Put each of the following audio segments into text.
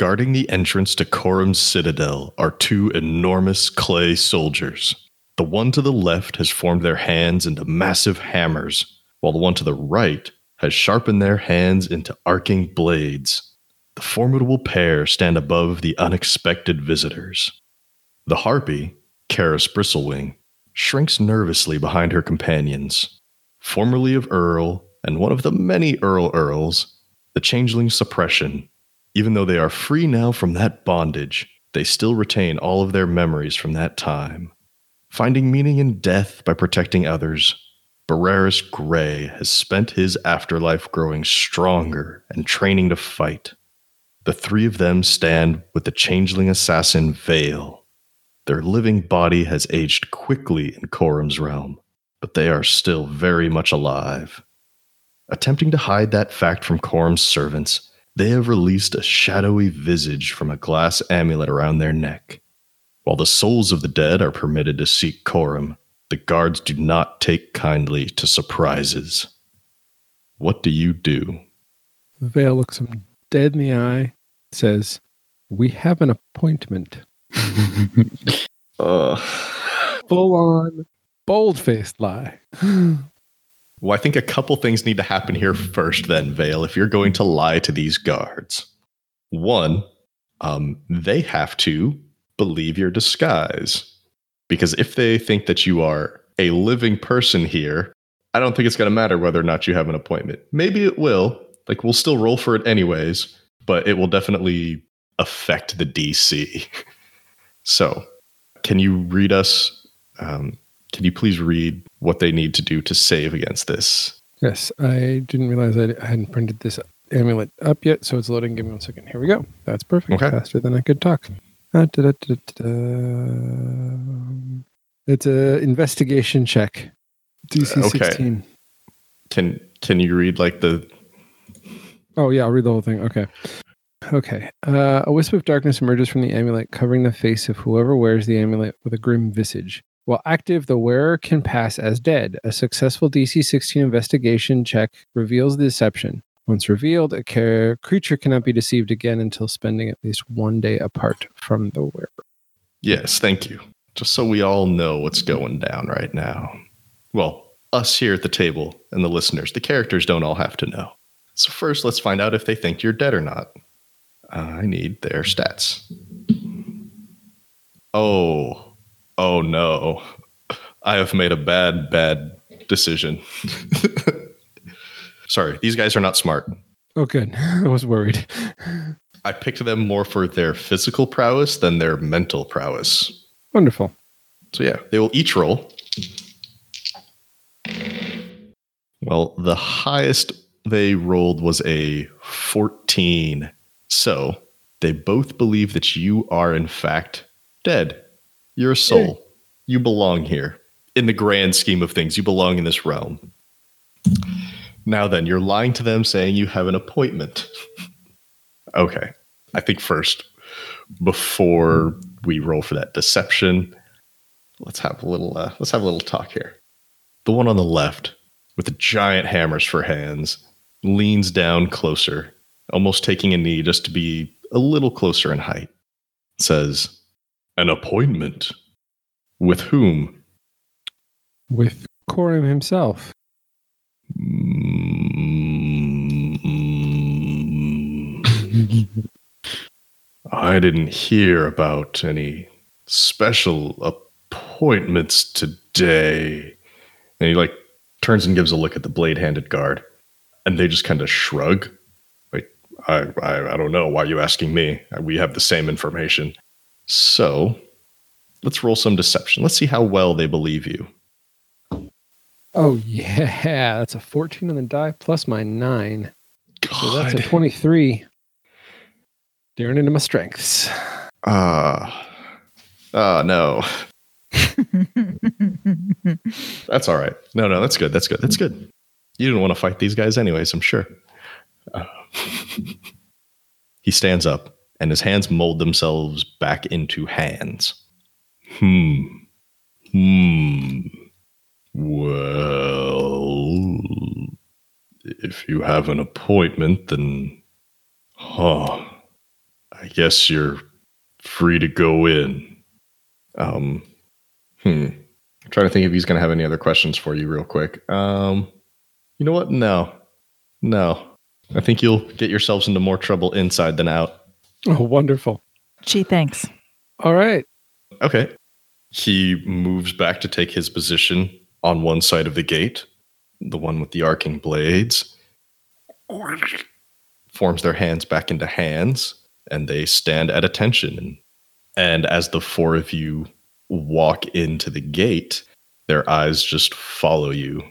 Guarding the entrance to Korum's citadel are two enormous clay soldiers. The one to the left has formed their hands into massive hammers, while the one to the right has sharpened their hands into arcing blades. The formidable pair stand above the unexpected visitors. The harpy, Karis Bristlewing, shrinks nervously behind her companions. Formerly of Earl, and one of the many Earl Earls, the changeling suppression even though they are free now from that bondage, they still retain all of their memories from that time. Finding meaning in death by protecting others, Barreras Gray has spent his afterlife growing stronger and training to fight. The three of them stand with the changeling assassin Vale. Their living body has aged quickly in Korum's realm, but they are still very much alive. Attempting to hide that fact from Korum's servants, they have released a shadowy visage from a glass amulet around their neck. While the souls of the dead are permitted to seek Korum, the guards do not take kindly to surprises. What do you do? Vale looks him dead in the eye, says, We have an appointment. uh. Full on, bold faced lie. Well, I think a couple things need to happen here first, then, Vale, if you're going to lie to these guards. One, um, they have to believe your disguise. Because if they think that you are a living person here, I don't think it's going to matter whether or not you have an appointment. Maybe it will. Like, we'll still roll for it anyways, but it will definitely affect the DC. so, can you read us um, can you please read what they need to do to save against this? Yes, I didn't realize I hadn't printed this amulet up yet, so it's loading. Give me one second. Here we go. That's perfect. Okay. Faster than I could talk. Uh, da, da, da, it's a investigation check. DC okay. 16. Can can you read like the Oh yeah, I'll read the whole thing. Okay. Okay. Uh, a wisp of darkness emerges from the amulet, covering the face of whoever wears the amulet with a grim visage. While active, the wearer can pass as dead. A successful DC 16 investigation check reveals the deception. Once revealed, a creature cannot be deceived again until spending at least one day apart from the wearer. Yes, thank you. Just so we all know what's going down right now. Well, us here at the table and the listeners, the characters don't all have to know. So, first, let's find out if they think you're dead or not. I need their stats. Oh, oh no, I have made a bad, bad decision. Sorry, these guys are not smart. Oh, good. I was worried. I picked them more for their physical prowess than their mental prowess. Wonderful. So, yeah, they will each roll. Well, the highest they rolled was a 14. So, they both believe that you are, in fact, dead. You're a soul. You belong here. In the grand scheme of things, you belong in this realm. Now then, you're lying to them saying you have an appointment. okay. I think first, before we roll for that deception, let's have a little uh, let's have a little talk here. the one on the left, with the giant hammers for hands, leans down closer, almost taking a knee just to be a little closer in height. Says, An appointment. With whom? With Corum himself. Mm, I didn't hear about any special appointments today. And he like turns and gives a look at the blade handed guard. And they just kind of shrug. Like, I, I I don't know. Why are you asking me? We have the same information. So let's roll some deception. Let's see how well they believe you. Oh yeah, that's a 14 on the die plus my nine. So that's a 23. Daring into my strengths. Ah. Ah, no. That's all right. No, no, that's good. That's good. That's good. You didn't want to fight these guys, anyways, I'm sure. Uh, he stands up and his hands mold themselves back into hands. Hmm. Hmm. Well, if you have an appointment, then. Huh. I guess you're free to go in. Um, hmm. I'm trying to think if he's going to have any other questions for you, real quick. Um, you know what? No, no. I think you'll get yourselves into more trouble inside than out. Oh, wonderful. Gee, thanks. All right. Okay. He moves back to take his position on one side of the gate, the one with the arcing blades. Forms their hands back into hands, and they stand at attention. And, and as the four of you walk into the gate, their eyes just follow you.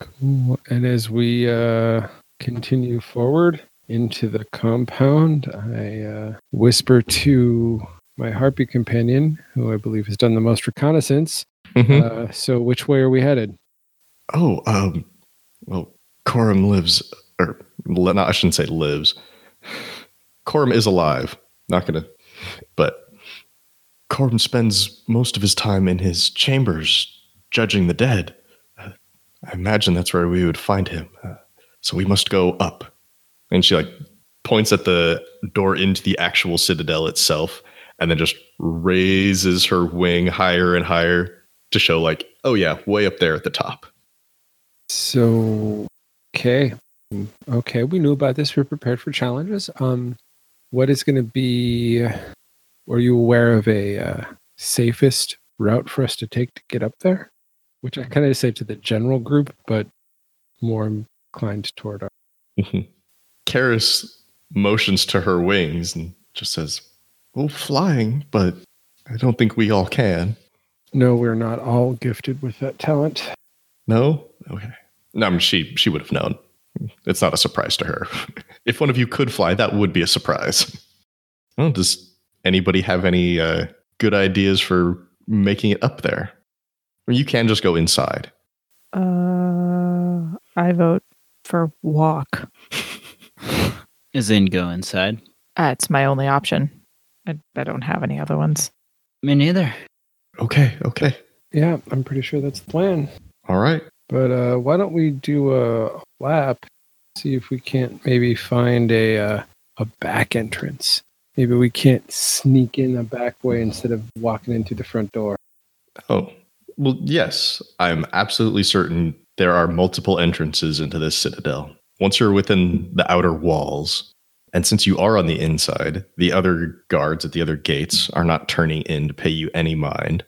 Cool. And as we uh, continue forward into the compound, I uh, whisper to my harpy companion, who I believe has done the most reconnaissance. Uh, so, which way are we headed? Oh, um, well, Corum lives, or not, I shouldn't say lives. Corum is alive. Not gonna, but Corum spends most of his time in his chambers judging the dead. Uh, I imagine that's where we would find him. Uh, so we must go up. And she like points at the door into the actual citadel itself, and then just raises her wing higher and higher to show like, oh yeah, way up there at the top. So, okay, okay, we knew about this. We're prepared for challenges. Um, what is going to be? Are you aware of a uh, safest route for us to take to get up there? Which I kind of say to the general group, but more inclined toward our. Karis motions to her wings and just says, Well, flying, but I don't think we all can. No, we're not all gifted with that talent. No? Okay. No, I mean, she, she would have known. It's not a surprise to her. if one of you could fly, that would be a surprise. Well, does anybody have any uh, good ideas for making it up there? Or you can just go inside. Uh, I vote for walk. As in go inside. It's my only option. I, I don't have any other ones. Me neither. Okay, okay. Yeah, I'm pretty sure that's the plan. All right. But uh, why don't we do a lap? See if we can't maybe find a uh, a back entrance. Maybe we can't sneak in a back way instead of walking in through the front door. Oh, well, yes. I'm absolutely certain there are multiple entrances into this citadel. Once you're within the outer walls, and since you are on the inside, the other guards at the other gates are not turning in to pay you any mind.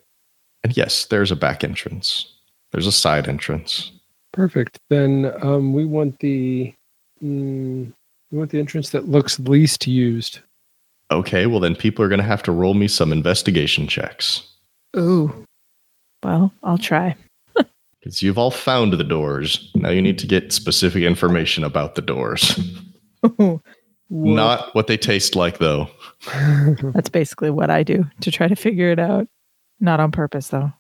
And yes, there's a back entrance, there's a side entrance. Perfect. Then um, we want the mm, we want the entrance that looks least used. Okay, well, then people are going to have to roll me some investigation checks. Ooh. Well, I'll try. Because you've all found the doors. Now you need to get specific information about the doors. Not what they taste like, though. That's basically what I do to try to figure it out. Not on purpose, though.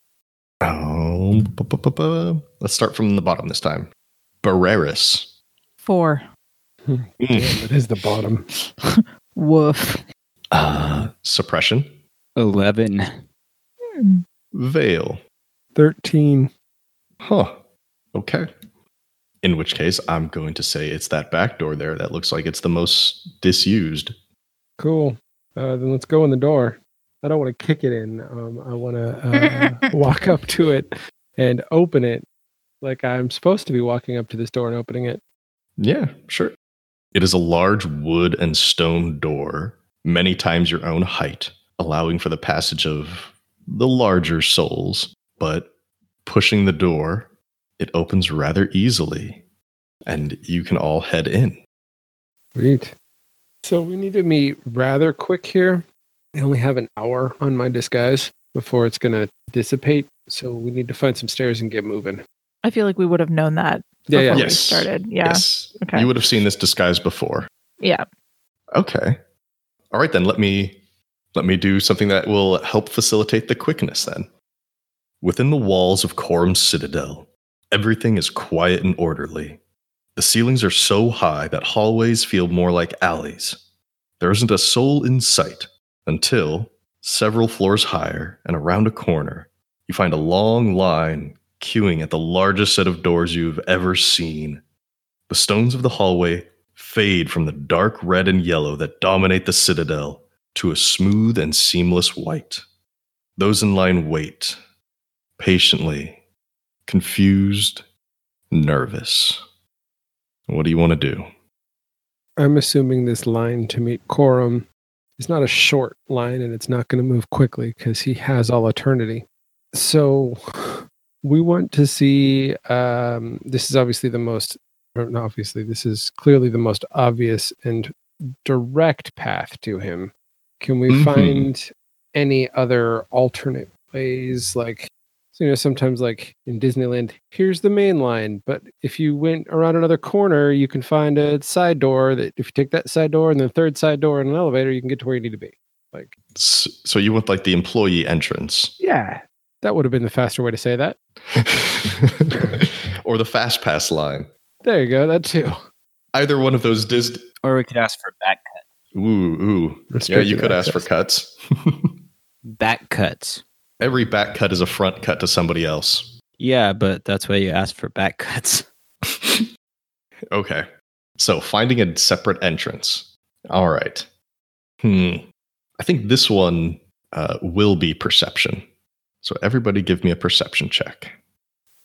Oh, bu- bu- bu- bu- let's start from the bottom this time. Barreras. Four. Hmm. Mm. Damn, it is the bottom. Woof. Uh, suppression. 11. Hmm. Vale. Thirteen. Huh. Okay. In which case, I'm going to say it's that back door there that looks like it's the most disused. Cool. Uh, then let's go in the door. I don't want to kick it in. Um, I want to uh, walk up to it and open it like I'm supposed to be walking up to this door and opening it. Yeah, sure. It is a large wood and stone door, many times your own height, allowing for the passage of the larger souls. But pushing the door, it opens rather easily, and you can all head in. Sweet. So we need to meet rather quick here. I only have an hour on my disguise before it's going to dissipate. So we need to find some stairs and get moving. I feel like we would have known that Yeah, before yeah. we Yes. started. Yeah. Yes. Okay. You would have seen this disguise before. Yeah. Okay. All right then, let me let me do something that will help facilitate the quickness then. Within the walls of Coram's Citadel, everything is quiet and orderly. The ceilings are so high that hallways feel more like alleys. There isn't a soul in sight until several floors higher and around a corner, you find a long line queuing at the largest set of doors you've ever seen. The stones of the hallway fade from the dark red and yellow that dominate the citadel to a smooth and seamless white. Those in line wait, patiently, confused, nervous. What do you want to do? I'm assuming this line to meet Quorum is not a short line and it's not going to move quickly because he has all eternity. So we want to see. Um, this is obviously the most, obviously, this is clearly the most obvious and direct path to him. Can we Mhm. find any other alternate ways? Like, you know, sometimes like in Disneyland, here's the main line, but if you went around another corner, you can find a side door that if you take that side door and the third side door in an elevator, you can get to where you need to be. Like, So you want like the employee entrance yeah, that would have been the faster way to say that. or the fast pass line. There you go. That too. Either one of those Dis. Or we could ask for back cut. Ooh, ooh. Yeah, you could ask for cuts. Back cuts. Every back cut is a front cut to somebody else. Yeah, but that's why you ask for back cuts. Okay. So finding a separate entrance. All right. Hmm. I think this one uh, will be perception. So everybody give me a perception check.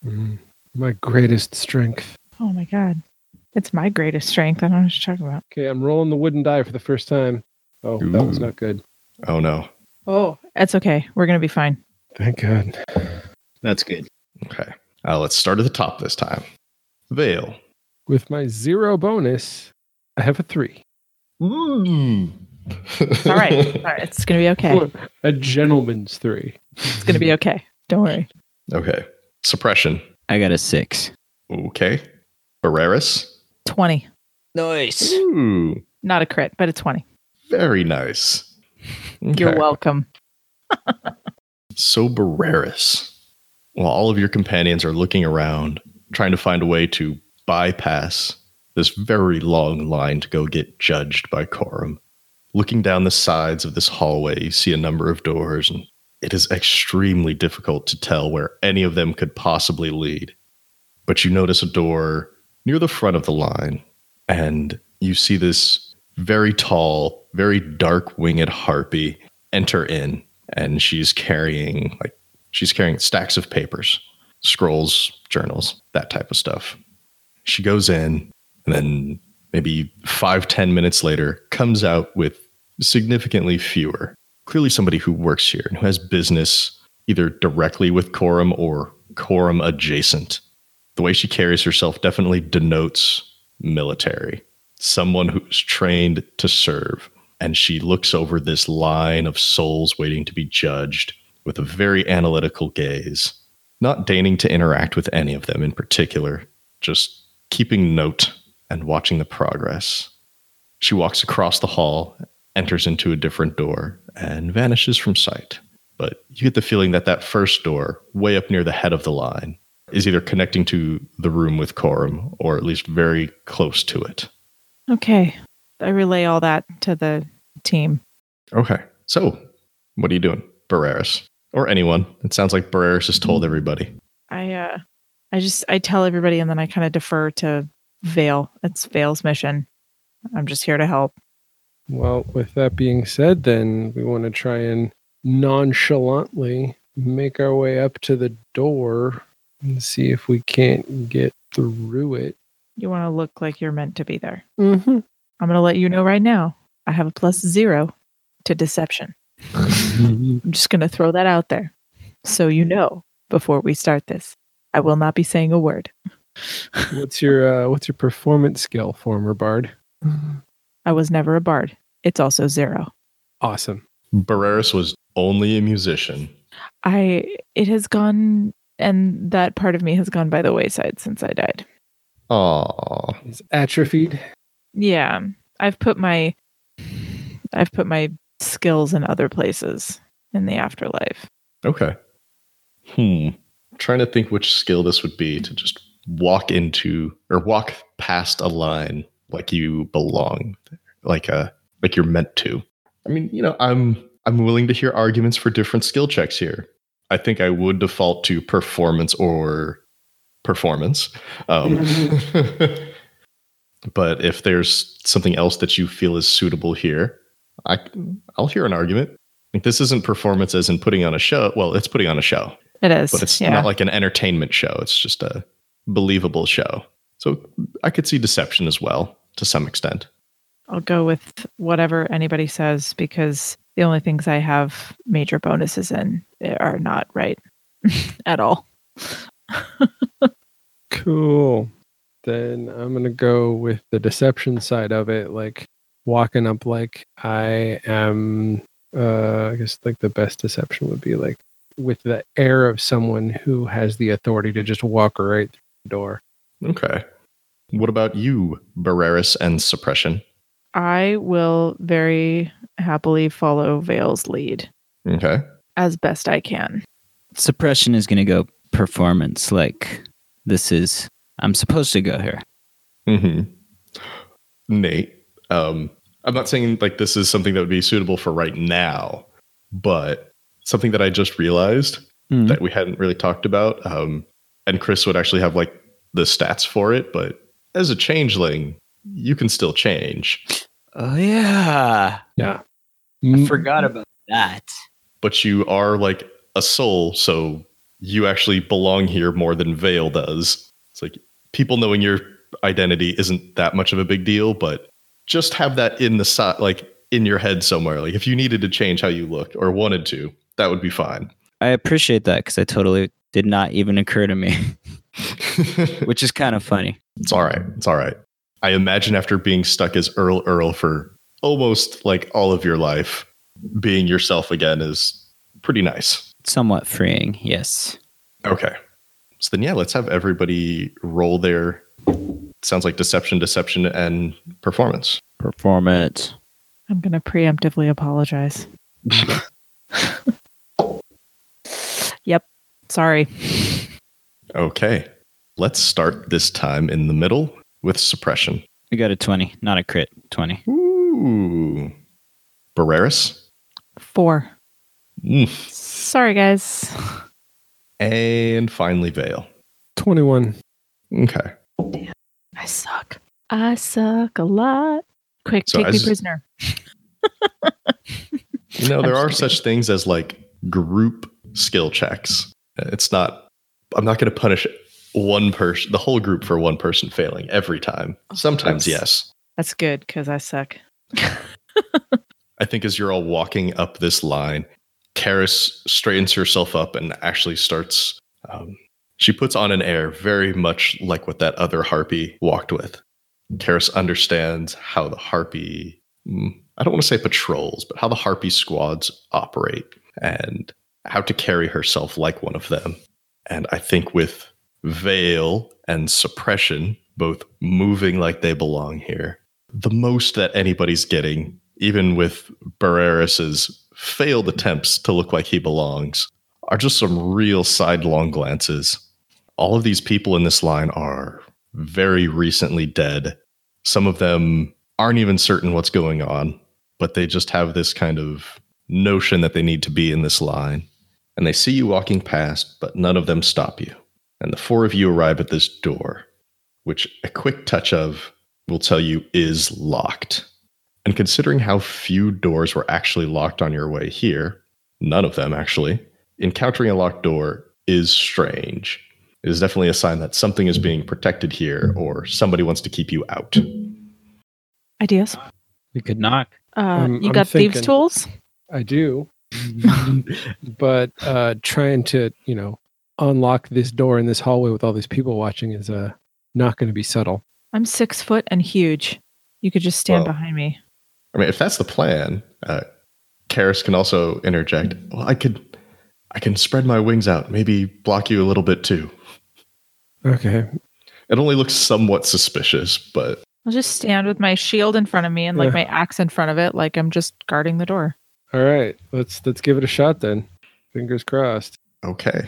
Mm, my greatest strength. Oh my God. It's my greatest strength. I don't know what you're talking about. Okay, I'm rolling the wooden die for the first time. Oh, that was not good. Oh no. Oh, it's okay. We're going to be fine. Thank God. That's good. Okay. Uh, let's start at the top this time. Vale. With my zero bonus, I have a three. Mm. All right. All right. It's going to be okay. A gentleman's three. It's going to be okay. Don't worry. okay. Suppression. I got a six. Okay. Barreras. 20. Nice. Ooh. Not a crit, but a 20. Very nice. You're welcome. So Barreras, while all of your companions are looking around, trying to find a way to bypass this very long line to go get judged by Corum, looking down the sides of this hallway, you see a number of doors, and it is extremely difficult to tell where any of them could possibly lead. But you notice a door near the front of the line, and you see this very tall, very dark winged harpy enter in and she's carrying like she's carrying stacks of papers scrolls journals that type of stuff. She goes in and then maybe five ten minutes later comes out with significantly fewer. Clearly somebody who works here and who has business either directly with quorum or quorum adjacent. The way she carries herself definitely denotes military. Someone who's trained to serve and she looks over this line of souls waiting to be judged with a very analytical gaze, not deigning to interact with any of them in particular, just keeping note and watching the progress. She walks across the hall, enters into a different door, and vanishes from sight. But you get the feeling that that first door, way up near the head of the line, is either connecting to the room with Corum or at least very close to it. Okay. I relay all that to the team. Okay. So, what are you doing, Barreras? Or anyone? It sounds like Barreras has told everybody. I uh I just I tell everybody and then I kind of defer to Vale. It's Vale's mission. I'm just here to help. Well, with that being said, then we want to try and nonchalantly make our way up to the door and see if we can't get through it. You want to look like you're meant to be there. Mm-hmm. I'm going to let you know right now. I have a plus zero to deception. I'm just going to throw that out there so you know before we start this. I will not be saying a word. what's your uh, what's your performance skill, former bard? I was never a bard. It's also zero. Awesome. Barreras was only a musician. I it has gone and that part of me has gone by the wayside since I died. Oh, It's atrophied. Yeah. I've put my I've put my skills in other places in the afterlife. Okay. Hmm. trying to think which skill this would be to just walk into or walk past a line like you belong, like uh like you're meant to. I mean, you know, I'm I'm willing to hear arguments for different skill checks here. I think I would default to performance or performance. Um, but if there's something else that you feel is suitable here, I I'll hear an argument. Like this isn't performance as in putting on a show. Well, it's putting on a show, It is. but it's yeah. not like an entertainment show. It's just a believable show. So I could see deception as well to some extent. I'll go with whatever anybody says because the only things I have major bonuses in are not right at all. Cool. Then I'm gonna go with the deception side of it, like walking up like I am uh I guess like the best deception would be like with the air of someone who has the authority to just walk right through the door. Okay. What about you, Barreras and Suppression? I will very happily follow Vale's lead Okay. as best I can. Suppression is going to go performance. Like this is, I'm supposed to go here. hmm Nate, um, I'm not saying like this is something that would be suitable for right now, but something that I just realized Hmm. that we hadn't really talked about. Um, and Chris would actually have like the stats for it, but as a changeling, you can still change. Oh yeah, Yeah. I forgot about that. but you are like a soul, so you actually belong here more than Vale does. It's like people knowing your identity isn't that much of a big deal, but just have that in the side, like in your head somewhere. Like if you needed to change how you look or wanted to, that would be fine. I appreciate that because I totally did not even occur to me, which is kind of funny. it's all right. It's all right. I imagine after being stuck as Earl Earl for almost like all of your life, being yourself again is pretty nice. Somewhat freeing, yes. Okay. So then, yeah, let's have everybody roll their. Sounds like deception, deception, and performance. Performance. I'm going to preemptively apologize. yep. Sorry. Okay. Let's start this time in the middle with suppression. I got a 20, not a crit. 20. Ooh. Barreras. Four. Mm. Sorry, guys. And finally, Vale. 21. Okay. I suck. I suck a lot. Quick, So take me as- prisoner. You know, I'm there are just kidding. such things as like group skill checks. It's not, I'm not going to punish one person, the whole group for one person failing every time. Oh, Sometimes, That's- yes. That's good because I suck. I think as you're all walking up this line, Karis straightens herself up and actually starts. Um, she puts on an air very much like what that other harpy walked with. Karis understands how the harpy, mm, I don't want to say patrols, but how the harpy squads operate and how to carry herself like one of them. And I think with Vale and suppression, both moving like they belong here, the most that anybody's getting, even with Barreras's failed attempts to look like he belongs, are just some real sidelong glances. All of these people in this line are very recently dead. Some of them aren't even certain what's going on, but they just have this kind of notion that they need to be in this line. And they see you walking past, but none of them stop you. And the four of you arrive at this door, which a quick touch of will tell you is locked. And considering how few doors were actually locked on your way here, none of them actually, encountering a locked door is strange. It is definitely a sign that something is being protected here or somebody wants to keep you out. Ideas? We could knock. Uh, Um, you I'm got thieves' tools? I do. but uh trying to, you know, unlock this door in this hallway with all these people watching is uh not going to be subtle. I'm six foot and huge. You could just stand Well- behind me. I mean, if that's the plan, uh, Karis can also interject. Well, I could, I can spread my wings out, maybe block you a little bit too. Okay. It only looks somewhat suspicious, but I'll just stand with my shield in front of me and like Yeah. my axe in front of it, like I'm just guarding the door. All right. Let's let's give it a shot then. Fingers crossed. okay.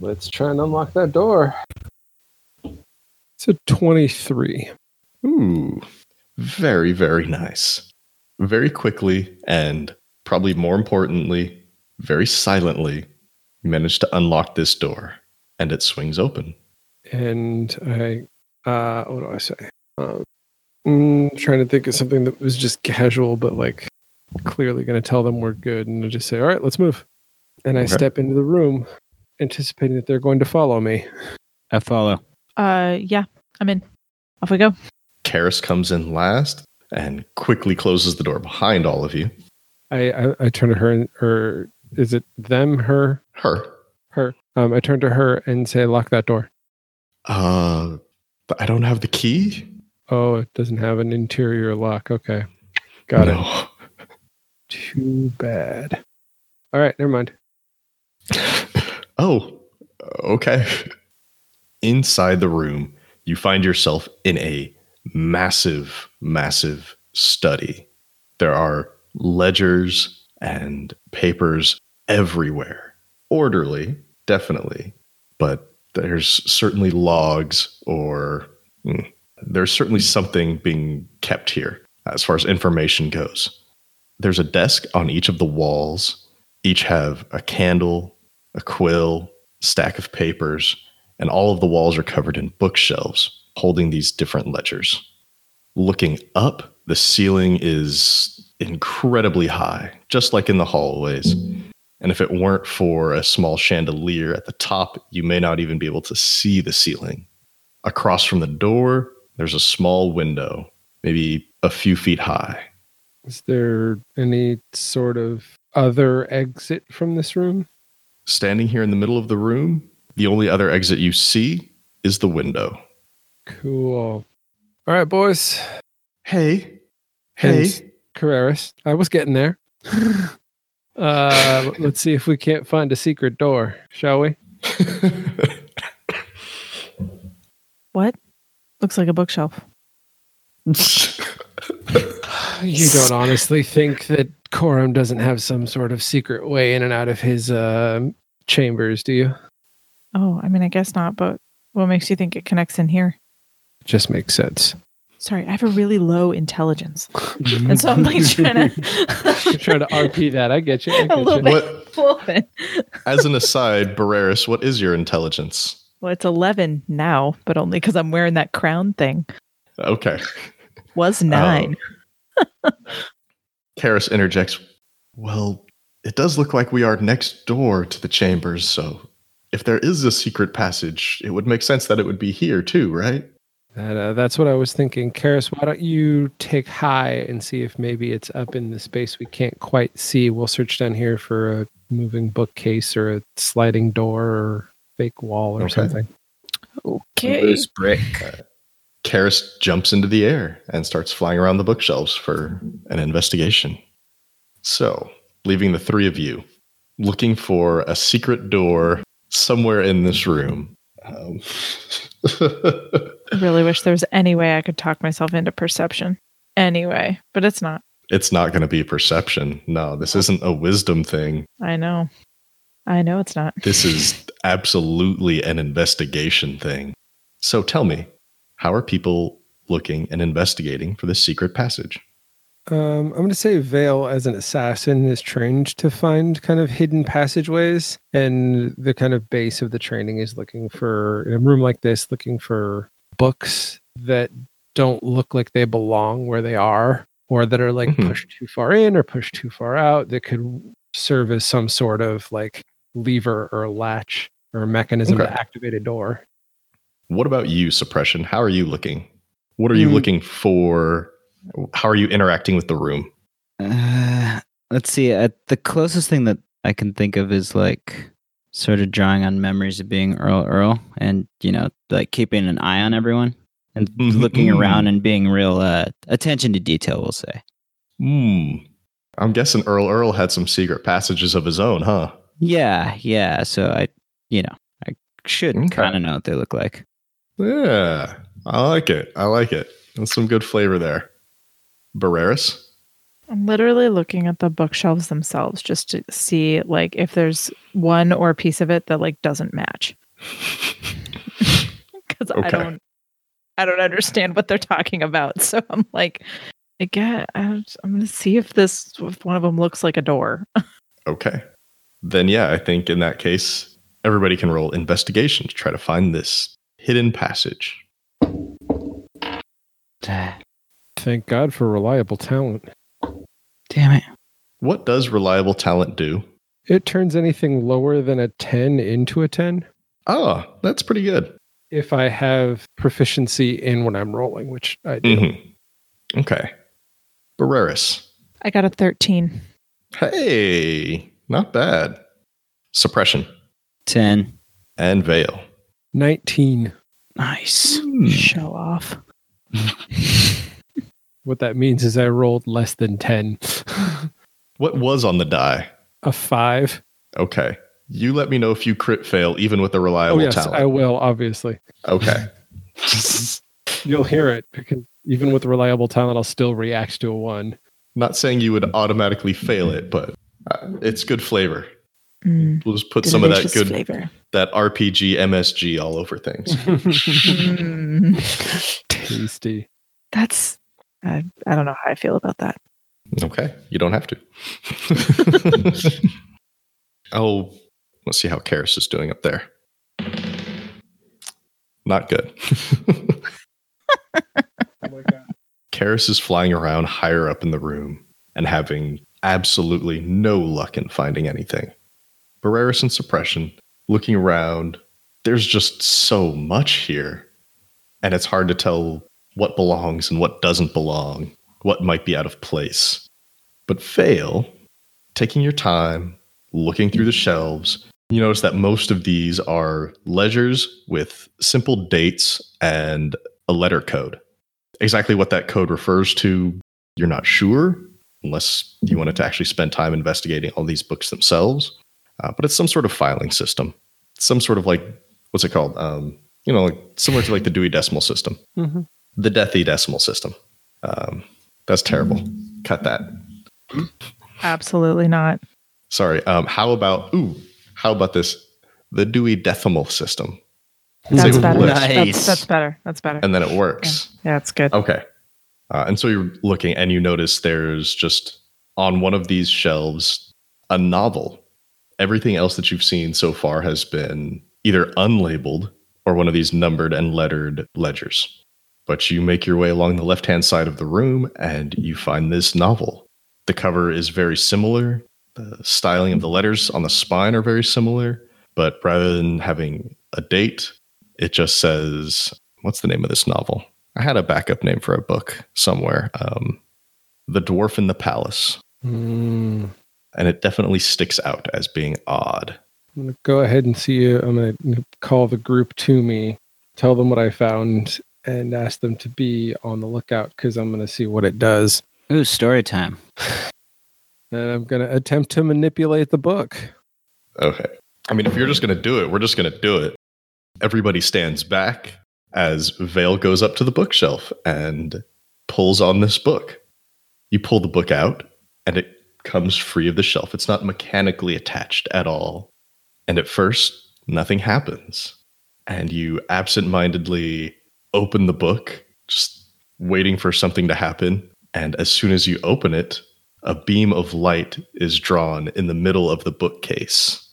Let's try and unlock that door. It's a 23. Ooh, very, very nice. Very quickly, and probably more importantly, very silently, you manage to unlock this door, and it swings open. And I uh what do I say? Um mm, trying to think of something that was just casual but like clearly going to tell them we're good and I just say, "All right, let's move." And I Okay. step into the room anticipating that they're going to follow me. I follow. Uh, yeah, I'm in. Off we go. Karis comes in last and quickly closes the door behind all of you. I I, I turn to her and or is it them, her, Her. her? Um I turn to her and say, "Lock that door." Uh, but I don't have the key. Oh, it doesn't have an interior lock. Okay. Got it. Too bad. All right, never mind. oh, okay. Inside the room, you find yourself in a massive, massive study. There are ledgers and papers everywhere. Orderly, definitely, but there's certainly logs or hmm, there's certainly something being kept here as far as information goes. There's a desk on each of the walls. Each have a candle, a quill, stack of papers, and all of the walls are covered in bookshelves holding these different ledgers. Looking up, the ceiling is incredibly high, just like in the hallways. And if it weren't for a small chandelier at the top, you may not even be able to see the ceiling. Across from the door, there's a small window, maybe a few feet high. Is there any sort of other exit from this room? Standing here in the middle of the room, the only other exit you see is the window. Cool. All right, boys. Hey, hey. Barreras. I was getting there. uh, let's see if we can't find a secret door, shall we? What? Looks like a bookshelf. You don't honestly think that Corum doesn't have some sort of secret way in and out of his uh, chambers, do you? Oh, I mean, I guess not, but what makes you think it connects in here? Just makes sense. Sorry, I have a really low intelligence. Mm-hmm. And so I'm like trying to. You're trying to RP that. I get you. I A get little you. bit. what, A little bit. as an aside, Barreras, what is your intelligence? Well, it's 11 now, but only because I'm wearing that crown thing. Okay. Was oh. nine. Karis interjects, Well, it does look like we are next door to the chambers, so if there is a secret passage, it would make sense that it would be here too, right? That, uh, that's what I was thinking. Karis, why don't you take high and see if maybe it's up in the space we can't quite see? We'll search down here for a moving bookcase or a sliding door or fake wall or Okay. something. okay. Bruce brick. Karis jumps into the air and starts flying around the bookshelves for an investigation. So, leaving the three of you looking for a secret door somewhere in this room. Um, I really wish there was any way I could talk myself into perception. Anyway, but it's not. it's not going to be perception. No, this isn't a wisdom thing. I know. I know it's not. This is absolutely an investigation thing. So tell me, how are people looking and investigating for this secret passage? Um, I'm going to say Vale, as an assassin, is trained to find kind of hidden passageways, and the kind of base of the training is looking for in a room like this, looking for books that don't look like they belong where they are, or that are like Mhm. pushed too far in or pushed too far out. That could serve as some sort of like lever or latch or mechanism Okay. to activate a door. What about you, Suppression? How are you looking? What are you Hmm. looking for? How are you interacting with the room? Uh, let's see. Uh, the closest thing that I can think of is like sort of drawing on memories of being Earl Earl and, you know, like keeping an eye on everyone and Mhm. looking around and being real uh, attention to detail, we'll say. Hmm. I'm guessing Earl Earl had some secret passages of his own, huh? Yeah, yeah. So I, you know, I should Okay. kind of know what they look like. Yeah. I like it. I like it. That's some good flavor there. Barreras? I'm literally looking at the bookshelves themselves just to see like if there's one or a piece of it that like doesn't match. Because I don't I don't understand what they're talking about. So I'm like, I get I'm gonna see if this if one of them looks like a door. Okay. Then, yeah, I think in that case, everybody can roll investigation to try to find this hidden passage. Thank God for reliable talent. Damn it. What does reliable talent do? It turns anything lower than a 10 into a 10 Oh, that's pretty good. if I have proficiency in what I'm rolling, which I do. hmm Okay. Barreras. I got a 13. Hey, not bad. Suppression 10. and Vale. 19. Nice. Show off. What that means is I rolled less than 10. What was on the die? a 5. Okay. You let me know if you crit fail, even with a Oh, reliable yes, talent. I will, obviously. Okay. You'll hear it because even with reliable talent, I'll still react to a 1. Not saying you would automatically fail it, but uh, it's good flavor. Mm, We'll just put some of that good, flavor. that RPG MSG all over things. Mm, Tasty. that's I, I don't know how I feel about that. Okay, you don't have to. oh, let's see how Karis is doing up there. Not good. Oh. Karis is flying around higher up in the room and having absolutely no luck in finding anything. Barreras and Suppression looking around. There's just so much here. And it's hard to tell what belongs and what doesn't belong, what might be out of place. But Vale, taking your time, looking through the shelves, you notice that most of these are ledgers with simple dates and a letter code. Exactly what that code refers to, you're not sure, unless you wanted to actually spend time investigating all these books themselves. Uh, but it's some sort of filing system, some sort of like, what's it called? Um, you know, like, similar to like the Dewey Decimal System, Mhm. The Deathy Decimal System. Um, that's terrible. Cut that. Absolutely not. Sorry. Um, how about ooh? How about this? The Dewey Decimal System, That's Say better. list. That's, that's better. That's better. and then it works. Yeah, it's good. Okay. Uh, and so you're looking and you notice there's just on one of these shelves a novel. Everything else that you've seen so far has been either unlabeled or one of these numbered and lettered ledgers. But you make your way along the left hand side of the room and you find this novel. The cover is very similar. The styling of the letters on the spine are very similar. But rather than having a date, it just says, what's the name of this novel? I had a backup name for a book somewhere. Um, the Dwarf in the Palace. Mm. And it definitely sticks out as being odd. I'm going to go ahead and see you. I'm going to call the group to me, tell them what I found, and ask them to be on the lookout because I'm going to see what it does. Ooh, story time. And I'm going to attempt to manipulate the book. Okay. I mean, if you're just going to do it, we're just going to do it. Everybody stands back as Vale goes up to the bookshelf and pulls on this book. You pull the book out, and it comes free of the shelf. It's not mechanically attached at all. And at first, nothing happens. And you absentmindedly open the book, just waiting for something to happen. And as soon as you open it, a beam of light is drawn in the middle of the bookcase.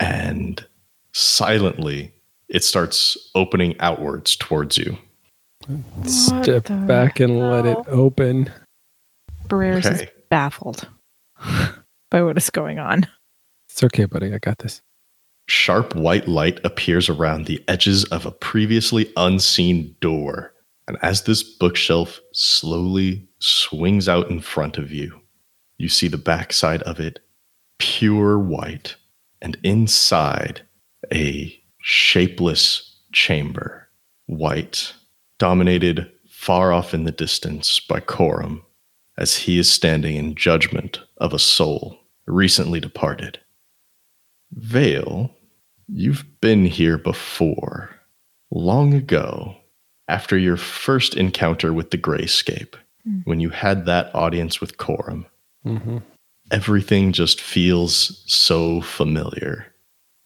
And silently, it starts opening outwards towards you. Step the back and let it open. Barreras is baffled by what is going on. It's okay, buddy. I got this. Sharp white light appears around the edges of a previously unseen door. And as this bookshelf slowly swings out in front of you, you see the backside of it pure white, and inside a shapeless chamber, white, dominated far off in the distance by Coram, as he is standing in judgment of a soul recently departed. Vale, you've been here before, long ago, after your first encounter with the Grayscape, Hmm. when you had that audience with Coram. Mm-hmm. Everything just feels so familiar.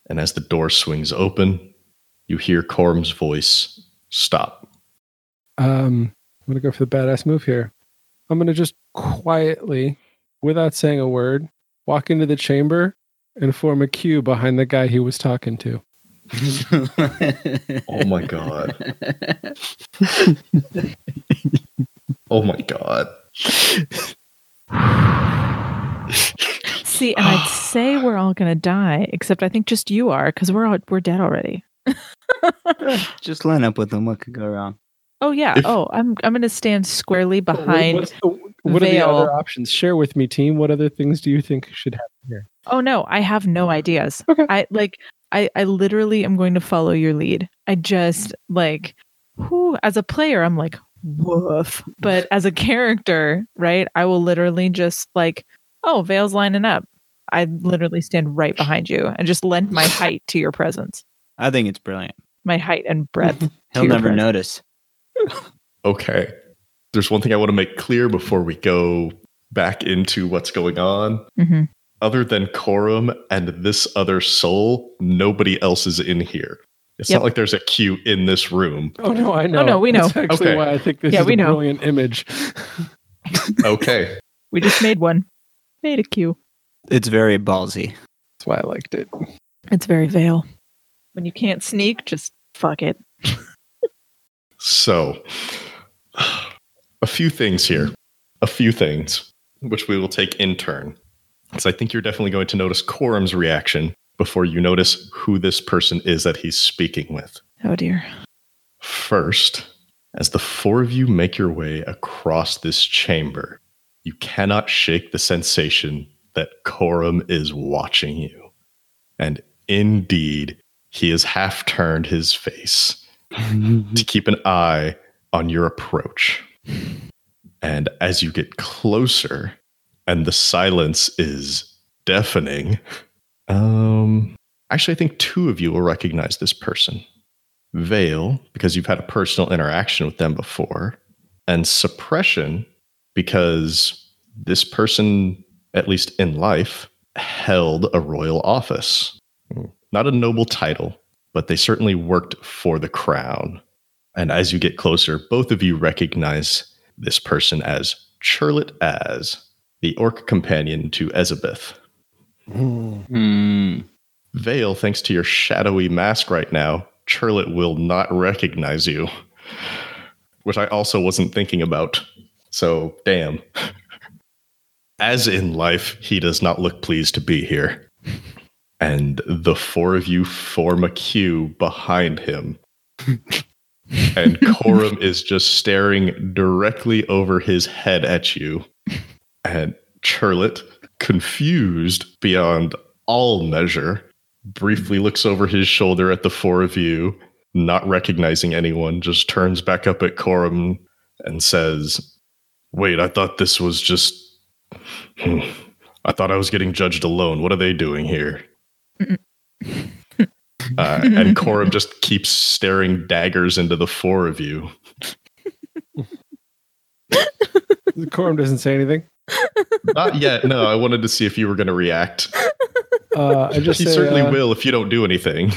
And as the door swings open, you hear Coram's voice stop. Um, I'm gonna go for the badass move here. I'm gonna just quietly, without saying a word, walk into the chamber and form a queue behind the guy he was talking to. Oh my god. Oh my god. See, and I'd say we're all gonna die, except I think just you are, because we're all we're dead already. Just line up with them. What could go wrong? Oh yeah. If- oh, I'm I'm gonna stand squarely behind. what's the- what are the other options? Share with me, team. What other things do you think should happen here? Oh no, I have no mm. ideas. Okay. I like I I literally am going to follow your lead. I just like who as a player I'm like woof. But as a character, right? I will literally just like, oh, Vale's lining up. I literally stand right behind you and just lend my height to your presence. I think it's brilliant. My height and breadth. He'll never presence. notice. Okay. There's one thing I want to make clear before we go back into what's going on. Mhm. Other than Coram and this other soul, nobody else is in here. It's Yep. not like there's a queue in this room. Oh no, I know. Oh no, we know. That's actually Okay. why I think this Yeah, is we a know. brilliant image. Okay. We just made one. Made a queue. It's very ballsy. That's why I liked it. It's very Vale. When you can't sneak, just fuck it. So, a few things here. A few things, which we will take in turn. Because I think you're definitely going to notice Coram's reaction before you notice who this person is that he's speaking with. Oh dear. First, as the four of you make your way across this chamber, you cannot shake the sensation that Coram is watching you. And indeed, he has half turned his face to keep an eye on your approach. And as you get closer, and the silence is deafening, um, actually, I think two of you will recognize this person. Vale, because you've had a personal interaction with them before, and suppression, because this person, at least in life, held a royal office. Not a noble title, but they certainly worked for the crown. And as you get closer, both of you recognize this person as Churlet as the orc companion to Ezabeth. Hmm. Vale, thanks to your shadowy mask right now, Churlet will not recognize you, which I also wasn't thinking about. So, damn. As in life, he does not look pleased to be here. And the four of you form a queue behind him. and Coram is just staring directly over his head at you. And Churlet, confused beyond all measure, briefly looks over his shoulder at the four of you, not recognizing anyone, just turns back up at Coram and says, Wait, I thought this was just. Hmm. I thought I was getting judged alone. What are they doing here? Uh, and Coram just keeps staring daggers into the four of you. Coram doesn't say anything. Not yet. No, I wanted to see if you were going to react. Uh, I just he say, certainly uh, will if you don't do anything.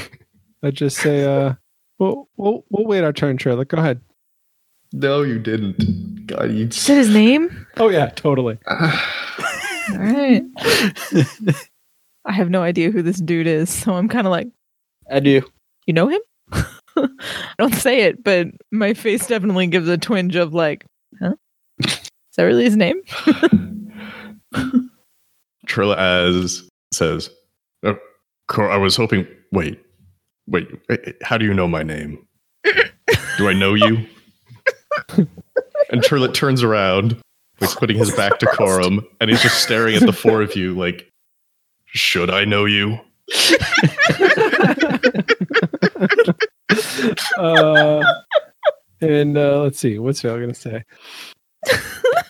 I just say, uh, we'll, we'll, we'll wait our turn, Charlotte. Go ahead. No, you didn't. God, you. Said his name? Oh yeah, totally. All right. I have no idea who this dude is, so I'm kind of like, I do. you know him? I don't say it, but my face definitely gives a twinge of like, huh? Is that really his name? Trilla as says, oh, I was hoping. Wait, wait. How do you know my name? Do I know you? and Trilla turns around, like putting his back to Corum, and he's just staring at the four of you, like, should I know you? Uh, and uh, let's see, what's Val gonna say?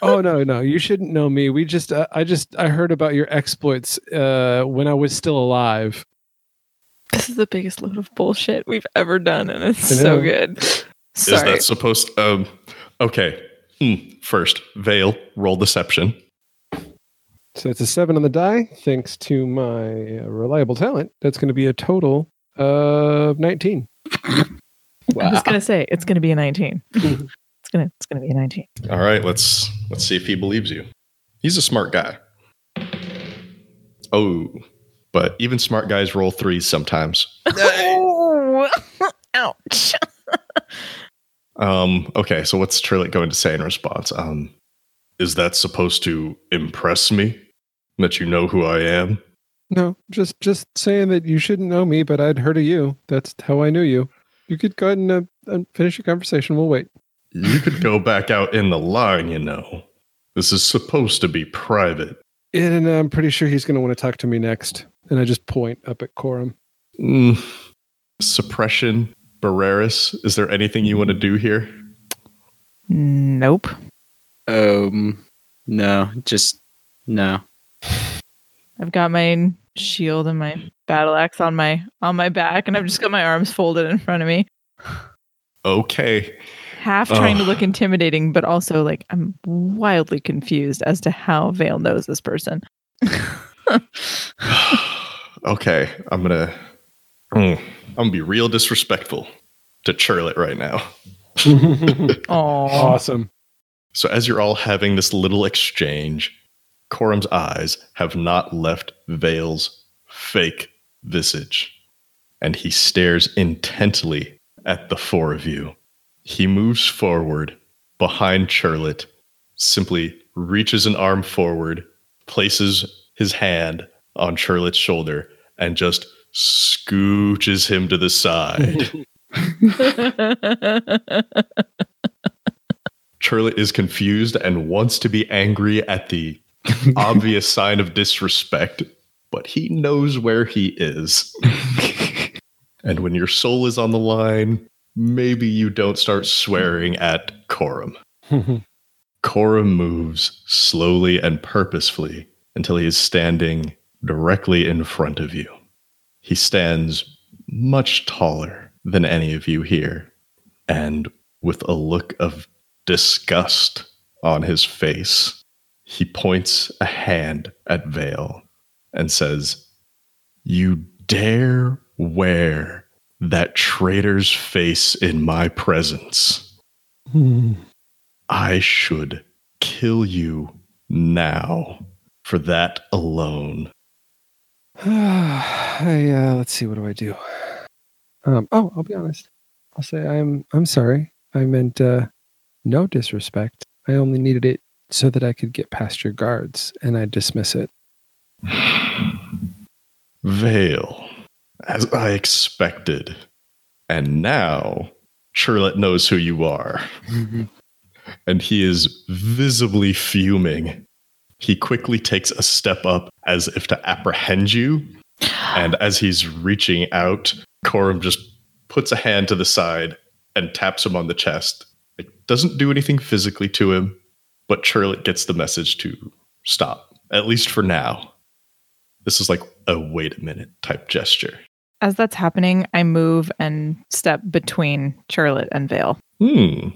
oh no, no, you shouldn't know me. We just, uh, I just, I heard about your exploits uh, when I was still alive. This is the biggest load of bullshit we've ever done, and it's so know. good. Is that supposed? Um. Okay. Hmm. First, Vale, roll deception. So it's a seven on the die, thanks to my uh, reliable talent. That's going to be a total of nineteen. I was gonna say it's gonna be a 19. it's gonna it's gonna be a 19. All right. Let's let's see if he believes you. He's a smart guy. Oh, but even smart guys roll threes sometimes. Oh, ouch! Um, okay, so what's Trillet going to say in response? Um, is that supposed to impress me? That you know who I am? No, just just saying that you shouldn't know me, but I'd heard of you. That's how I knew you. You could go ahead and, uh, and finish your conversation. We'll wait. You could go back out in the line, you know. This is supposed to be private. And I'm pretty sure he's going to want to talk to me next. And I just point up at Corum. Mm, suppression, Barreras. Is there anything you want to do here? Nope. Um, no, just no. I've got my shield and my battle axe on my on my back, and I've just got my arms folded in front of me, Okay. half trying to look intimidating, but also like I'm wildly confused as to how Vale knows this person. okay, I'm gonna. Mm, I'm gonna be real disrespectful to Churlet right now. Oh, awesome. So as you're all having this little exchange, Corum's eyes have not left Vale's fake visage, and he stares intently at the four of you. He moves forward behind Churlet, simply reaches an arm forward, places his hand on Churlet's shoulder, and just scooches him to the side. Churlet is confused and wants to be angry at the obvious sign of disrespect, but he knows where he is. and when your soul is on the line, maybe you don't start swearing at Corum. Corum moves slowly and purposefully until he is standing directly in front of you. He stands much taller than any of you here, and with a look of disgust on his face, he points a hand at Vale and says, You dare wear that traitor's face in my presence. I should kill you now for that alone. I, uh, let's see. What do I do? Um, oh, I'll be honest. I'll say I'm. I'm sorry. I meant uh, no disrespect. I only needed it so that I could get past your guards, and I dismiss it. Vale, as I expected. And now, Charlotte knows who you are. and he is visibly fuming. He quickly takes a step up as if to apprehend you. And as he's reaching out, Corum just puts a hand to the side and taps him on the chest. It doesn't do anything physically to him, but Charlotte gets the message to stop, at least for now. This is like a wait a minute type gesture. As that's happening, I move and step between Charlotte and Vale. Hmm.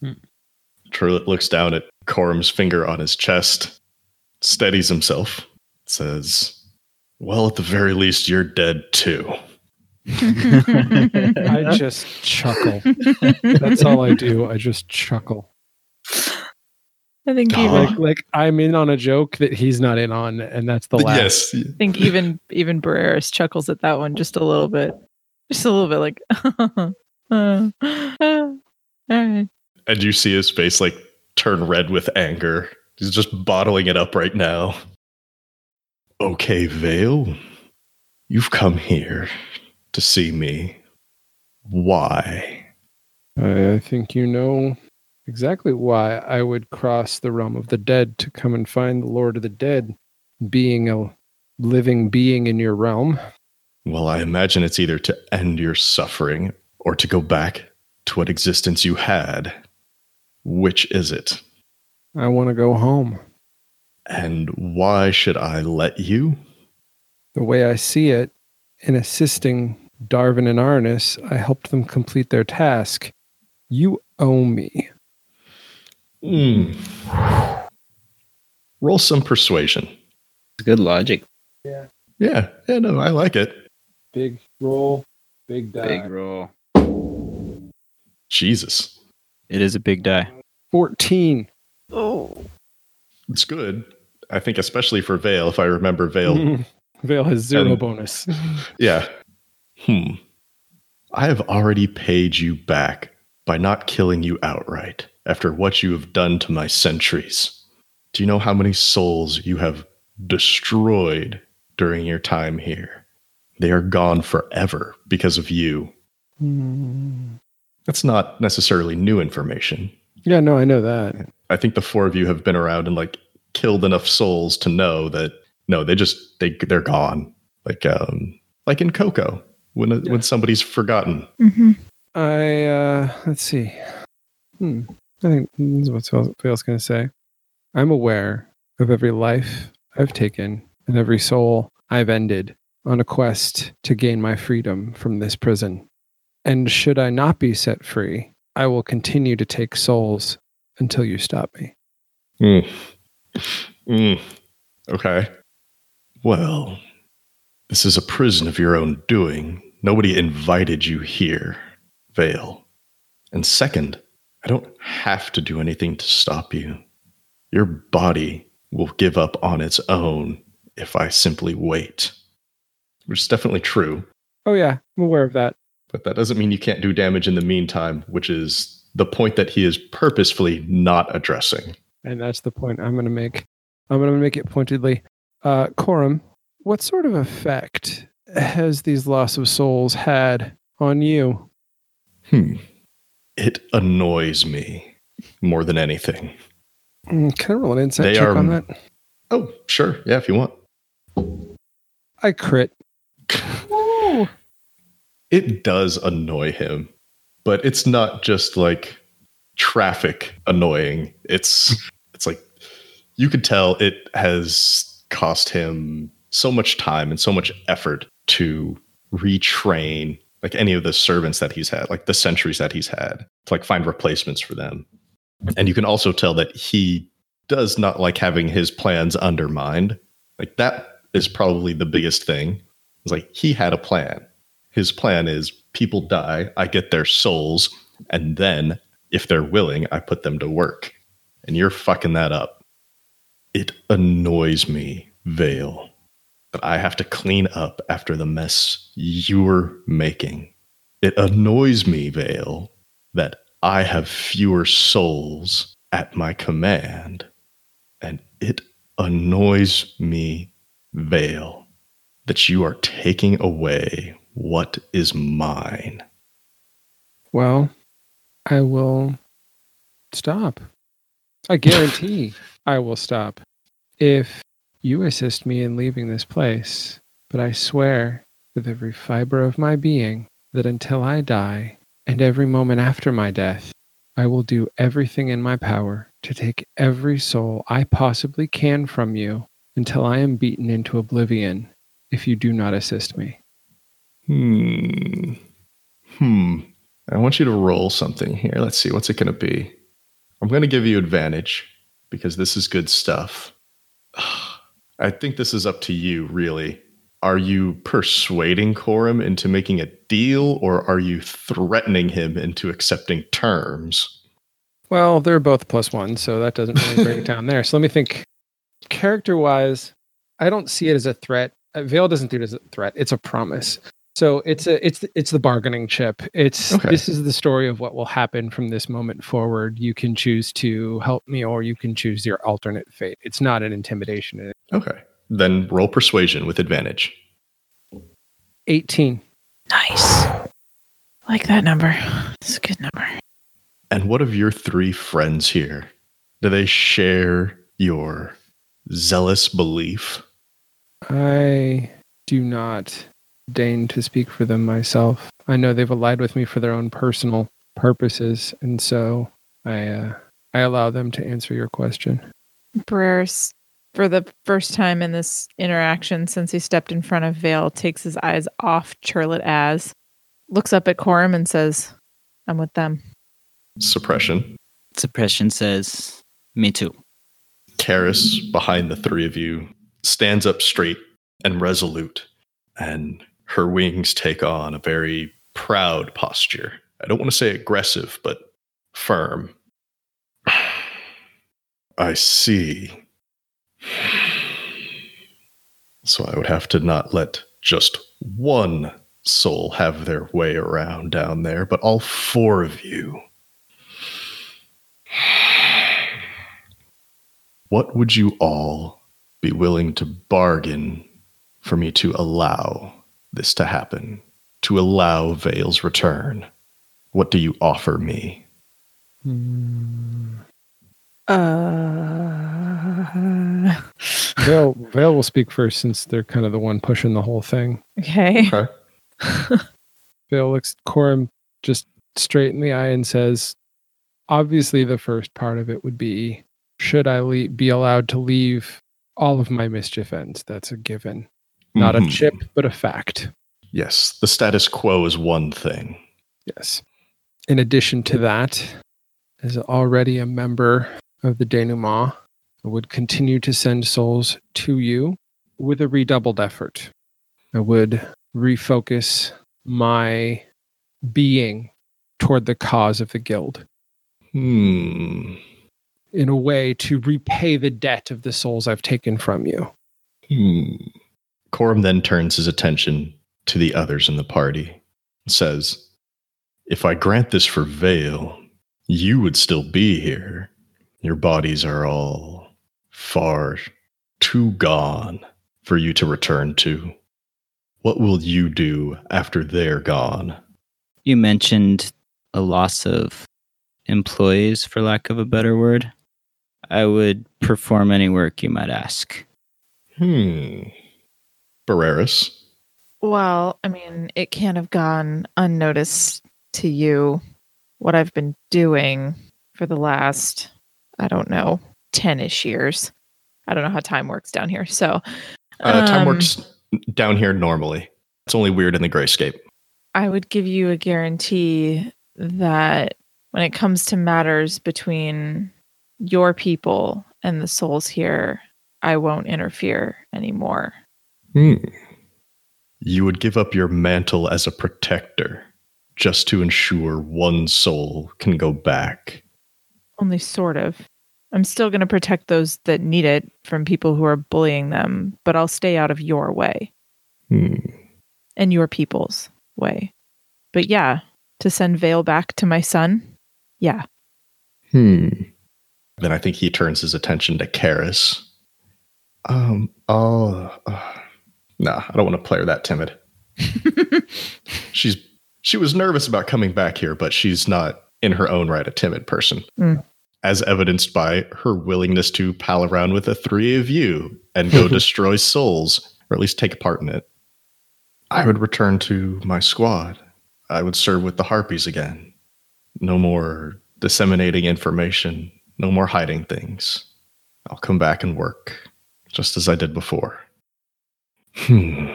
Hmm. Charlotte looks down at Corum's finger on his chest, steadies himself, says, Well, at the very least, you're dead too. I just chuckle. That's all I do. I just chuckle. I think even Like like I'm in on a joke that he's not in on, and that's the laugh. yes. I think even even Barreras chuckles at that one just a little bit. Just a little bit like uh, uh, all right. And you see his face like turn red with anger. He's just bottling it up right now. Okay, Vale. You've come here to see me. Why? I, I think you know exactly why I would cross the realm of the dead to come and find the Lord of the Dead, being a living being in your realm. Well, I imagine it's either to end your suffering or to go back to what existence you had. Which is it? I want to go home. And why should I let you? The way I see it, in assisting Darwin and Arnis, I helped them complete their task. You owe me. Hmm. Roll some persuasion. Good logic. Yeah, yeah, Yeah. no, I like it. Big roll, big die. Big roll. Jesus. It is a big die. 14. Oh. It's good. I think especially for Vale, if I remember Vale. Vale has zero And- bonus. Yeah. Hmm. I have already paid you back by not killing you outright after what you have done to my sentries. Do you know how many souls you have destroyed during your time here? They are gone forever because of you. Mm. That's not necessarily new information. Yeah, no, I know that. I think the four of you have been around and like killed enough souls to know that no, they just they they're gone. Like um like in Coco when Yeah. when somebody's forgotten. hmm I uh let's see. Hmm. I think this is what Phil's going to say. I'm aware of every life I've taken and every soul I've ended on a quest to gain my freedom from this prison. And should I not be set free, I will continue to take souls until you stop me. Mm. Mm. Okay. Well, this is a prison of your own doing. Nobody invited you here, Vale. And second, I don't have to do anything to stop you. Your body will give up on its own if I simply wait. Which is definitely true, Oh yeah, I'm aware of that. but that doesn't mean you can't do damage in the meantime, which is the point that he is purposefully not addressing. And that's the point I'm going to make. I'm going to make it pointedly. Uh, Corum, what sort of effect has these loss of souls had on you? Hmm. It annoys me more than anything. Mm, Can I roll an insight They check are- on that? Oh, sure. Yeah, if you want. I crit. It does annoy him, but it's not just like traffic annoying. It's it's like you could tell it has cost him so much time and so much effort to retrain like any of the servants that he's had, like the centuries that he's had, to like find replacements for them. And you can also tell that he does not like having his plans undermined. Like that is probably the biggest thing. It's like he had a plan. His plan is people die, I get their souls, and then if they're willing, I put them to work. And you're fucking that up. It annoys me, Vale, I have to clean up after the mess you're making. It annoys me, Vale, that I have fewer souls at my command. And it annoys me, Vale, that you are taking away what is mine. Well, I will stop. I guarantee I will stop if you assist me in leaving this place. But I swear with every fiber of my being that until I die and every moment after my death, I will do everything in my power to take every soul I possibly can from you until I am beaten into oblivion if you do not assist me. Hmm. Hmm. I want you to roll something here. Let's see. What's it going to be? I'm going to give you advantage because this is good stuff. I think this is up to you, really. Are you persuading Corum into making a deal, or are you threatening him into accepting terms? Well, they're both plus one, so that doesn't really break it down there. So let me think. Character wise, I don't see it as a threat. Uh, Vale doesn't do it as a threat. It's a promise. So it's a it's it's the bargaining chip. It's Okay. this is the story of what will happen from this moment forward. You can choose to help me, or you can choose your alternate fate. It's not an intimidation. Okay. Then roll persuasion with advantage. Eighteen. Nice. Like that number. It's a good number. And what of your three friends here? Do they share your zealous belief? I do not deign to speak for them myself. I know they've allied with me for their own personal purposes, and so I uh, I allow them to answer your question. Barreras, for the first time in this interaction since he stepped in front of Vale, takes his eyes off Churlet as, looks up at Corum and says, I'm with them. Suppression. Suppression says, me too. Karis, behind the three of you, stands up straight and resolute, and her wings take on a very proud posture. I don't want to say aggressive, but firm. I see. So I would have to not let just one soul have their way around down there, but all four of you. What would you all be willing to bargain for me to allow this to happen? To allow Vale's return? What do you offer me? Uh, Vale, Vale will speak first since they're kind of the one pushing the whole thing. okay. Okay. Vale looks Corum just straight in the eye and says, obviously, the first part of it would be should I le- be allowed to leave all of my mischief ends? That's a given. Not a Mhm. chip, but a fact. Yes, the status quo is one thing. Yes. In addition to that, as already a member of the denouement, I would continue to send souls to you with a redoubled effort. I would refocus my being toward the cause of the guild Hmm. in a way to repay the debt of the souls I've taken from you. Hmm. Corum then turns his attention to the others in the party and says, If I grant this for Vale, you would still be here. Your bodies are all far too gone for you to return to. What will you do after they're gone? You mentioned a loss of employees, for lack of a better word. I would perform any work you might ask. Hmm. Barreras. Well, I mean, it can't have gone unnoticed to you what I've been doing for the last, I don't know, 10 ish years. I don't know how time works down here. So, Uh, time um, works down here normally. It's only weird in the grayscape. I would give you a guarantee that when it comes to matters between your people and the souls here, I won't interfere anymore. Hmm. You would give up your mantle as a protector just to ensure one soul can go back. Only sort of. I'm still going to protect those that need it from people who are bullying them, but I'll stay out of your way Hmm. and your people's way. But yeah, to send Vale back to my son, yeah. Hmm. Then I think he turns his attention to Karis. Um. Oh. Uh, nah, I don't want to play her that timid. She's she was nervous about coming back here, but she's not in her own right a timid person. Mm. As evidenced by her willingness to pal around with the three of you and go destroy souls, or at least take part in it. I would return to my squad. I would serve with the harpies again. No more disseminating information, no more hiding things. I'll come back and work, just as I did before. Hmm.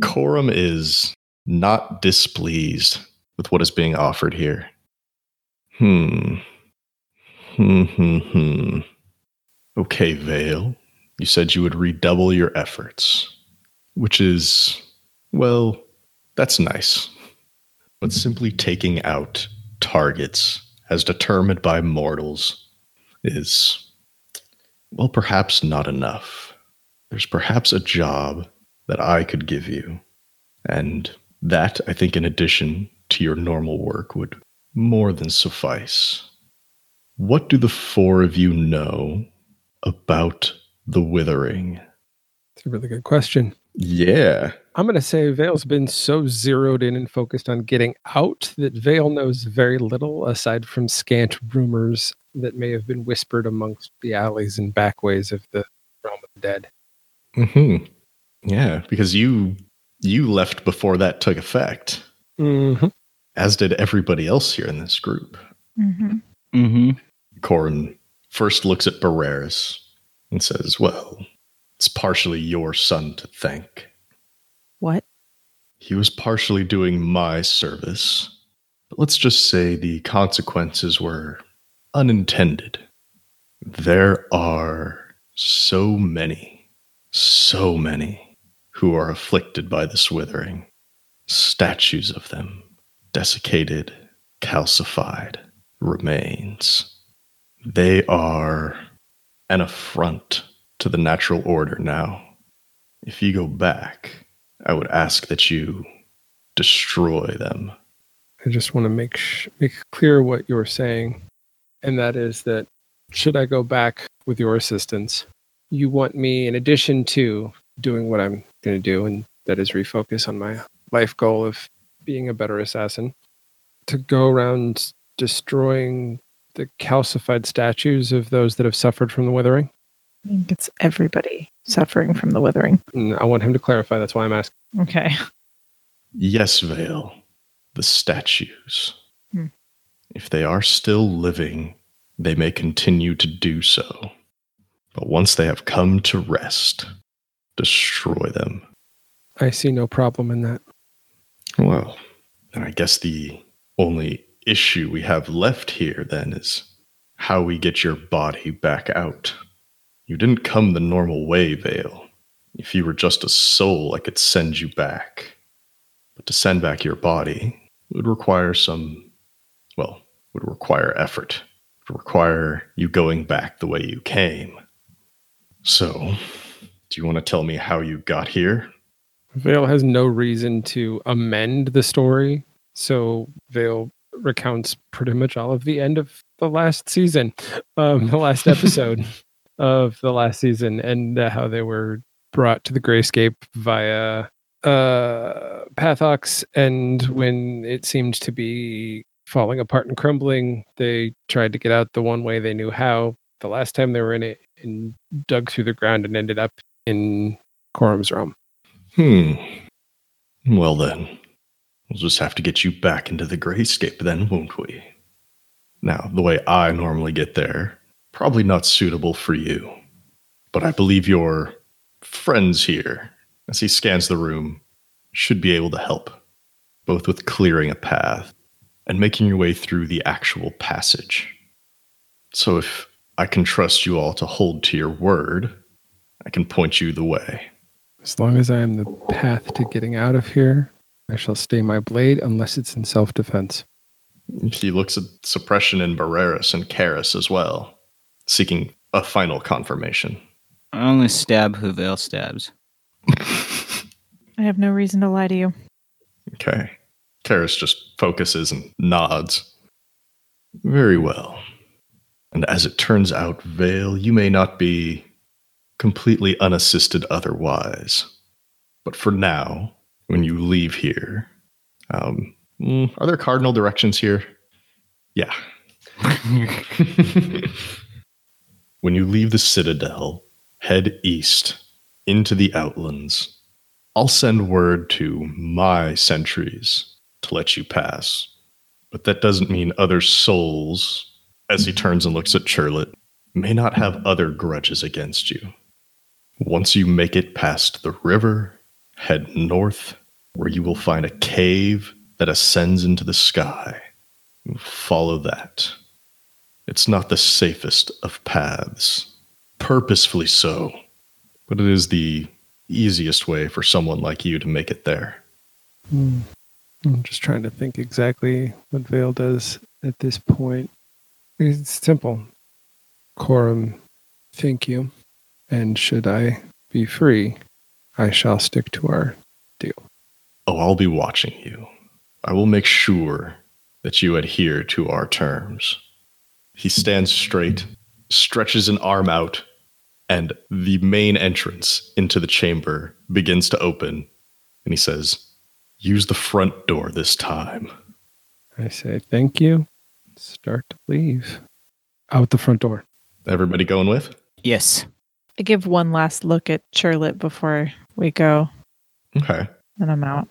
Corum is not displeased with what is being offered here. Hmm. Hmm, hmm, hmm. Okay, Vale. You said you would redouble your efforts. which is, well, that's nice. But simply taking out targets as determined by mortals is, well, perhaps not enough. There's perhaps a job that I could give you. And that, I think, in addition to your normal work, would more than suffice. What do the four of you know about the withering? It's a really good question. Yeah. I'm going to say Vale's been so zeroed in and focused on getting out that Vale knows very little aside from scant rumors that may have been whispered amongst the alleys and backways of the realm of the dead. Hmm. Yeah, because you you left before that took effect, Mm-hmm. as did everybody else here in this group. Mm-hmm. Mm-hmm. Corin first looks at Barreras and says, "Well, it's partially your son to thank. What? He was partially doing my service, but let's just say the consequences were unintended. There are so many, so many who are afflicted by this withering. Statues of them, desiccated, calcified remains. They are an affront to the natural order now. If you go back, I would ask that you destroy them. I just want to make sh- make clear what you're saying, and that is that should I go back with your assistance, you want me, in addition to doing what I'm going to do, and that is refocus on my life goal of being a better assassin, to go around destroying the calcified statues of those that have suffered from the withering. I think it's everybody suffering from the withering. And I want him to clarify. That's why I'm asking. Okay. Yes, Vale, the statues. Hmm. If they are still living, they may continue to do so. But once they have come to rest, destroy them. I see no problem in that. Well, then I guess the only issue we have left here then is how we get your body back out. You didn't come the normal way, Vale. If you were just a soul, I could send you back. But to send back your body would require some, well, would require effort. It Would require you going back the way you came. So, do you want to tell me how you got here? Vale has no reason to amend the story, so Vale recounts pretty much all of the end of the last season, um, the last episode of the last season, and uh, how they were brought to the Grayscape via uh, Pathox, and when it seemed to be falling apart and crumbling, they tried to get out the one way they knew how. The last time they were in it, and dug through the ground and ended up in Corum's realm. Hmm. Well, then, we'll just have to get you back into the grayscape, then, won't we? Now, the way I normally get there, probably not suitable for you. But I believe your friends here, as he scans the room, should be able to help, both with clearing a path and making your way through the actual passage. So if I can trust you all to hold to your word, I can point you the way. As long as I am the path to getting out of here, I shall stay my blade unless it's in self defense. He looks at suppression in Barreras and Karis as well, seeking a final confirmation. I only stab who Vale stabs. I have no reason to lie to you. Okay. Karis just focuses and nods. Very well. And as it turns out, Vale, you may not be completely unassisted otherwise. But for now, when you leave here, um, mm, are there cardinal directions here? Yeah. when you leave the citadel, head east into the outlands. I'll send word to my sentries to let you pass. But that doesn't mean other souls, as he turns and looks at Churlet, may not have other grudges against you. Once you make it past the river, head north, where you will find a cave that ascends into the sky. Follow that. It's not the safest of paths, purposefully so, but it is the easiest way for someone like you to make it there. Hmm. I'm just trying to think exactly what Vale does at this point. It's simple. Corum, thank you. And should I be free, I shall stick to our deal. Oh, I'll be watching you. I will make sure that you adhere to our terms. He stands straight, stretches an arm out, and the main entrance into the chamber begins to open. And he says, Use the front door this time. I say thank you. Start to leave. Out the front door. Everybody going with? Yes. I give one last look at Charlotte before we go, Okay. and I'm out.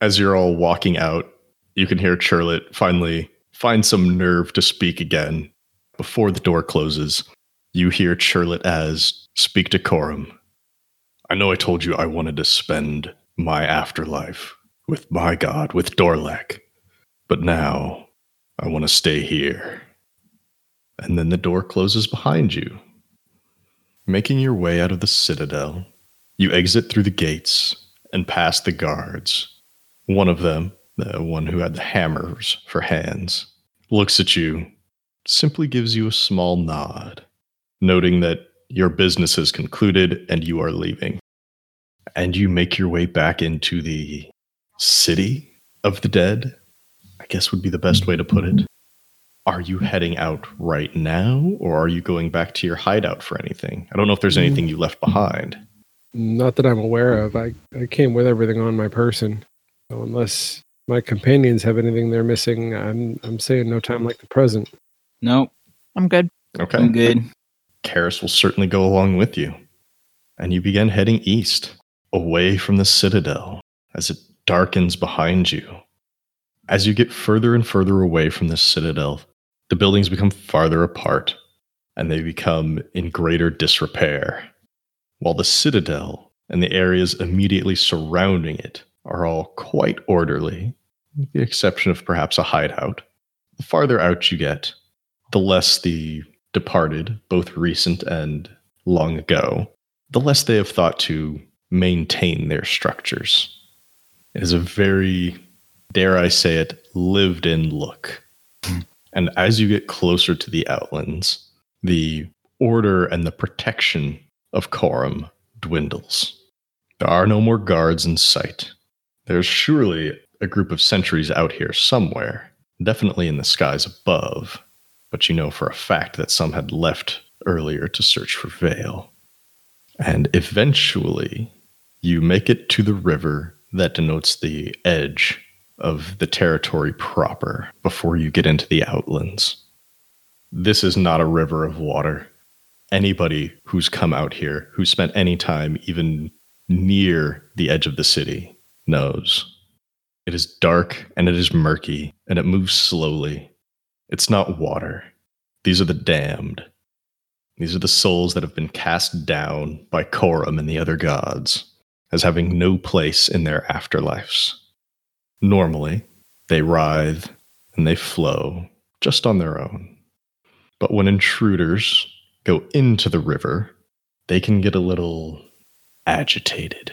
As you're all walking out, you can hear Charlotte finally find some nerve to speak again. Before the door closes, you hear Charlotte as speak to Corum. I know I told you I wanted to spend my afterlife with my god, with Dorlek, but now I want to stay here. And then the door closes behind you. Making your way out of the citadel, you exit through the gates and past the guards. One of them, the one who had the hammers for hands, looks at you, simply gives you a small nod, noting that your business is concluded and you are leaving. And you make your way back into the city of the dead, guess would be the best way to put it. Are you heading out right now, or are you going back to your hideout for anything? I don't know if there's anything you left behind. Not that I'm aware of. I, I came with everything on my person. So unless my companions have anything they're missing, I'm I'm saying no time like the present. Nope. I'm good. Okay. I'm good. Karis will certainly go along with you. And you begin heading east, away from the citadel, as it darkens behind you. As you get further and further away from the citadel, the buildings become farther apart, and they become in greater disrepair, while the citadel and the areas immediately surrounding it are all quite orderly, with the exception of perhaps a hideout. The farther out you get, the less the departed, both recent and long ago, the less they have thought to maintain their structures. It is a very, dare I say it, lived in look. Hmm. And as you get closer to the outlands, the order and the protection of Coram dwindles. There are no more guards in sight. There's surely a group of sentries out here somewhere, definitely in the skies above, but you know for a fact that some had left earlier to search for Vale. And eventually, you make it to the river that denotes the edge of the territory proper before you get into the outlands. This is not a river of water. Anybody who's come out here, who spent any time even near the edge of the city, knows. It is dark and it is murky and it moves slowly. It's not water. These are the damned. These are the souls that have been cast down by Coram and the other gods as having no place in their afterlives. Normally, they writhe and they flow just on their own. But when intruders go into the river, they can get a little agitated.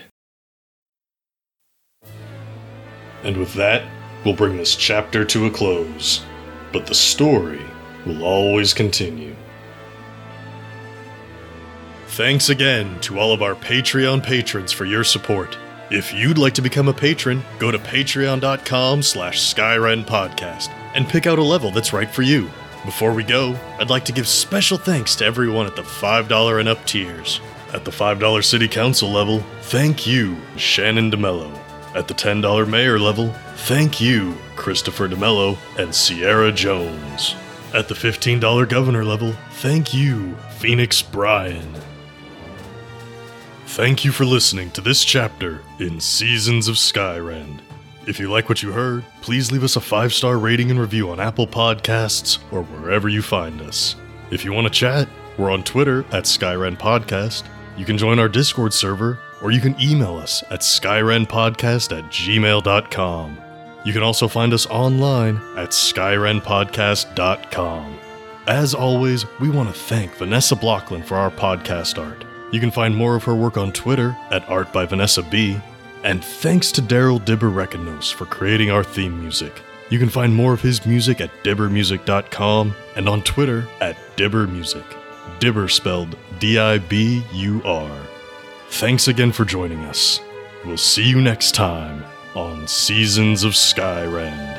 And with that, we'll bring this chapter to a close. But the story will always continue. Thanks again to all of our Patreon patrons for your support. If you'd like to become a patron, go to patreon.com slash Skyrend Podcast and pick out a level that's right for you. Before we go, I'd like to give special thanks to everyone at the $5 and up tiers. At the $5 City Council level, thank you, Shannon DeMello. At the $10 Mayor level, thank you, Christopher DeMello and Sierra Jones. At the $15 Governor level, thank you, Phoenix Bryan. Thank you for listening to this chapter in Seasons of Skyrend. If you like what you heard, please leave us a five star rating and review on Apple Podcasts or wherever you find us. If you want to chat, we're on Twitter at Skyrend Podcast. You can join our Discord server, or you can email us at skyrendpodcast at gmail.com. You can also find us online at skyrendpodcast.com. As always, we want to thank Vanessa Blockland for our podcast art. You can find more of her work on Twitter at Art by Vanessa B. And thanks to Daryl Dibur for creating our theme music. You can find more of his music at diburmusic.com and on Twitter at diburmusic. Dibur spelled D I B U R. Thanks again for joining us. We'll see you next time on Seasons of Skyrend.